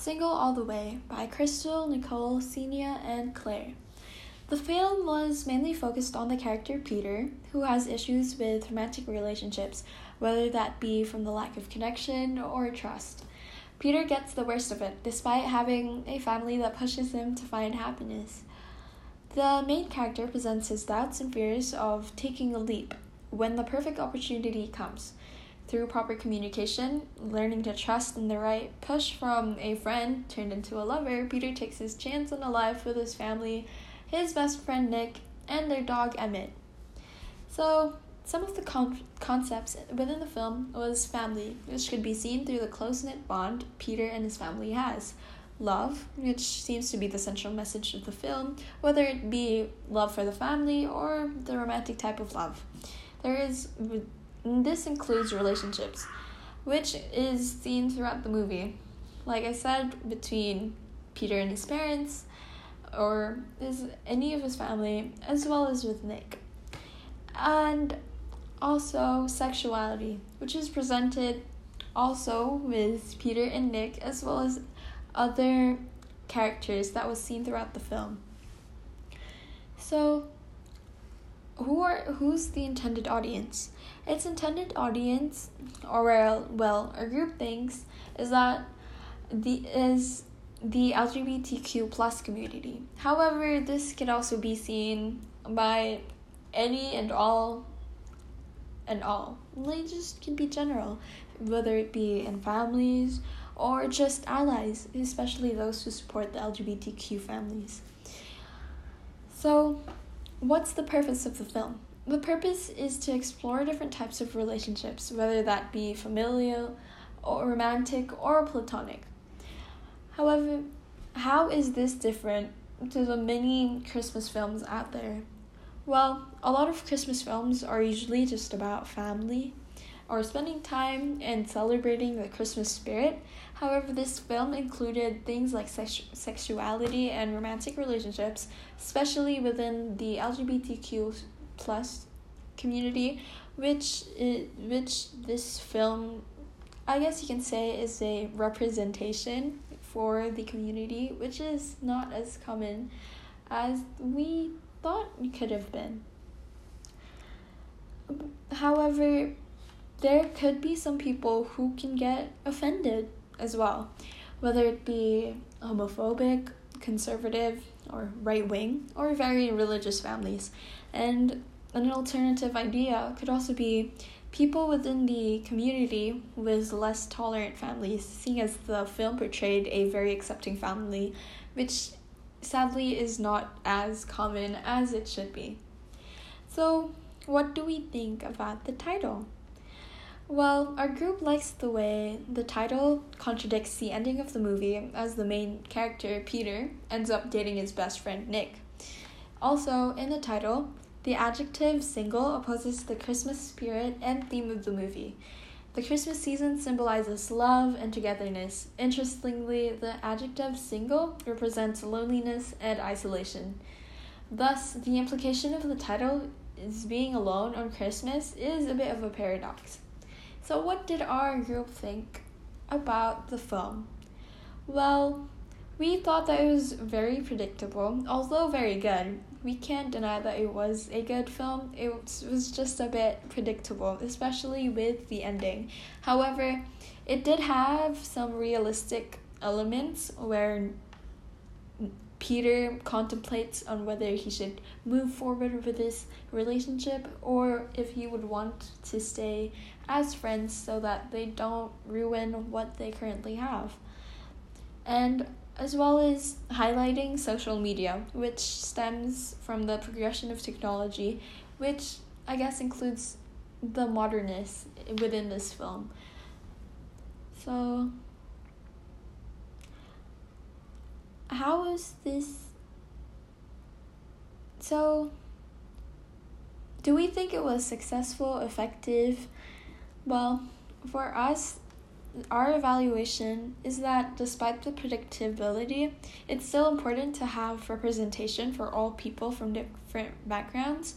Single All the Way by Crystal, Nicole, Senia, and Claire. The film was mainly focused on the character Peter, who has issues with romantic relationships, whether that be from the lack of connection or trust. Peter gets the worst of it, despite having a family that pushes him to find happiness. The main character presents his doubts and fears of taking a leap when the perfect opportunity comes. Through proper communication, learning to trust, and the right push from a friend turned into a lover, Peter takes his chance on a life with his family his best friend Nick, and their dog Emmett. So, some of the con- concepts within the film was family, which could be seen through the close knit bond Peter and his family has. Love, which seems to be the central message of the film, whether it be love for the family or the romantic type of love. There is this includes relationships, which is seen throughout the movie. Like I said, between Peter and his parents, or is any of his family, as well as with Nick. And also sexuality, which is presented also with Peter and Nick, as well as other characters that was seen throughout the film. So, who are who's the intended audience? Its intended audience, or well, a group thinks is that the is the LGBTQ plus community. However, this can also be seen by any and all and all. Like just can be general, whether it be in families or just allies, especially those who support the LGBTQ families. So, what's the purpose of the film? The purpose is to explore different types of relationships, whether that be familial or romantic or platonic. However, how is this different to the many Christmas films out there? Well, a lot of Christmas films are usually just about family or spending time and celebrating the Christmas spirit. However, this film included things like sex- sexuality and romantic relationships, especially within the LGBTQ plus community, which it, which this film, I guess you can say, is a representation for the community, which is not as common as we thought it could have been. However, there could be some people who can get offended as well, whether it be homophobic, conservative, or right wing, or very religious families. And an alternative idea could also be people within the community with less tolerant families, seeing as the film portrayed a very accepting family, which sadly is not as common as it should be. So, what do we think about the title? Well, our group likes the way the title contradicts the ending of the movie, as the main character, Peter, ends up dating his best friend, Nick. Also, in the title, the adjective single opposes the Christmas spirit and theme of the movie. The Christmas season symbolizes love and togetherness. Interestingly, the adjective single represents loneliness and isolation. Thus, the implication of the title is being alone on Christmas is a bit of a paradox. So, what did our group think about the film? Well, we thought that it was very predictable, although very good. We can't deny that it was a good film. It was just a bit predictable, especially with the ending. However, it did have some realistic elements where Peter contemplates on whether he should move forward with this relationship or if he would want to stay as friends so that they don't ruin what they currently have. And as well as highlighting social media, which stems from the progression of technology, which I guess includes the modernness within this film. So, how is this? So, do we think it was successful, effective? Well, for us, our evaluation is that despite the predictability, it's still important to have representation for all people from different backgrounds.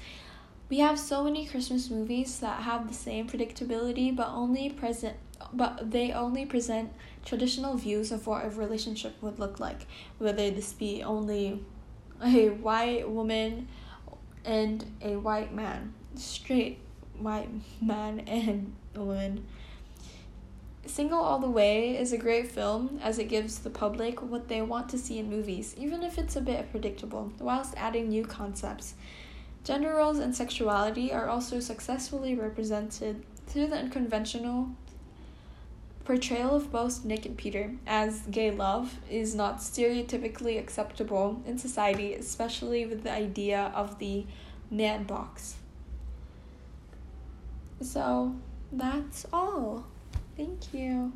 We have so many Christmas movies that have the same predictability but only present but they only present traditional views of what a relationship would look like, whether this be only a white woman and a white man, straight white man and woman. Single All the Way is a great film as it gives the public what they want to see in movies, even if it's a bit predictable, whilst adding new concepts. Gender roles and sexuality are also successfully represented through the unconventional portrayal of both Nick and Peter, as gay love is not stereotypically acceptable in society, especially with the idea of the man box. So that's all. Thank you.